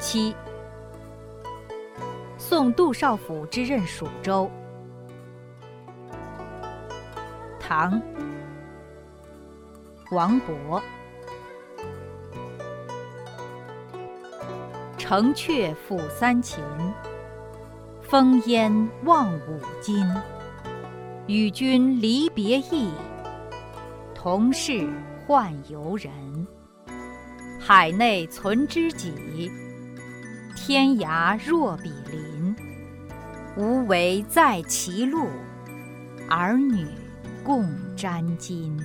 七，送杜少府之任蜀州。唐，王勃。城阙辅三秦，风烟望五津。与君离别意，同是宦游人。海内存知己，天涯若比邻。无为在歧路，儿女共沾巾。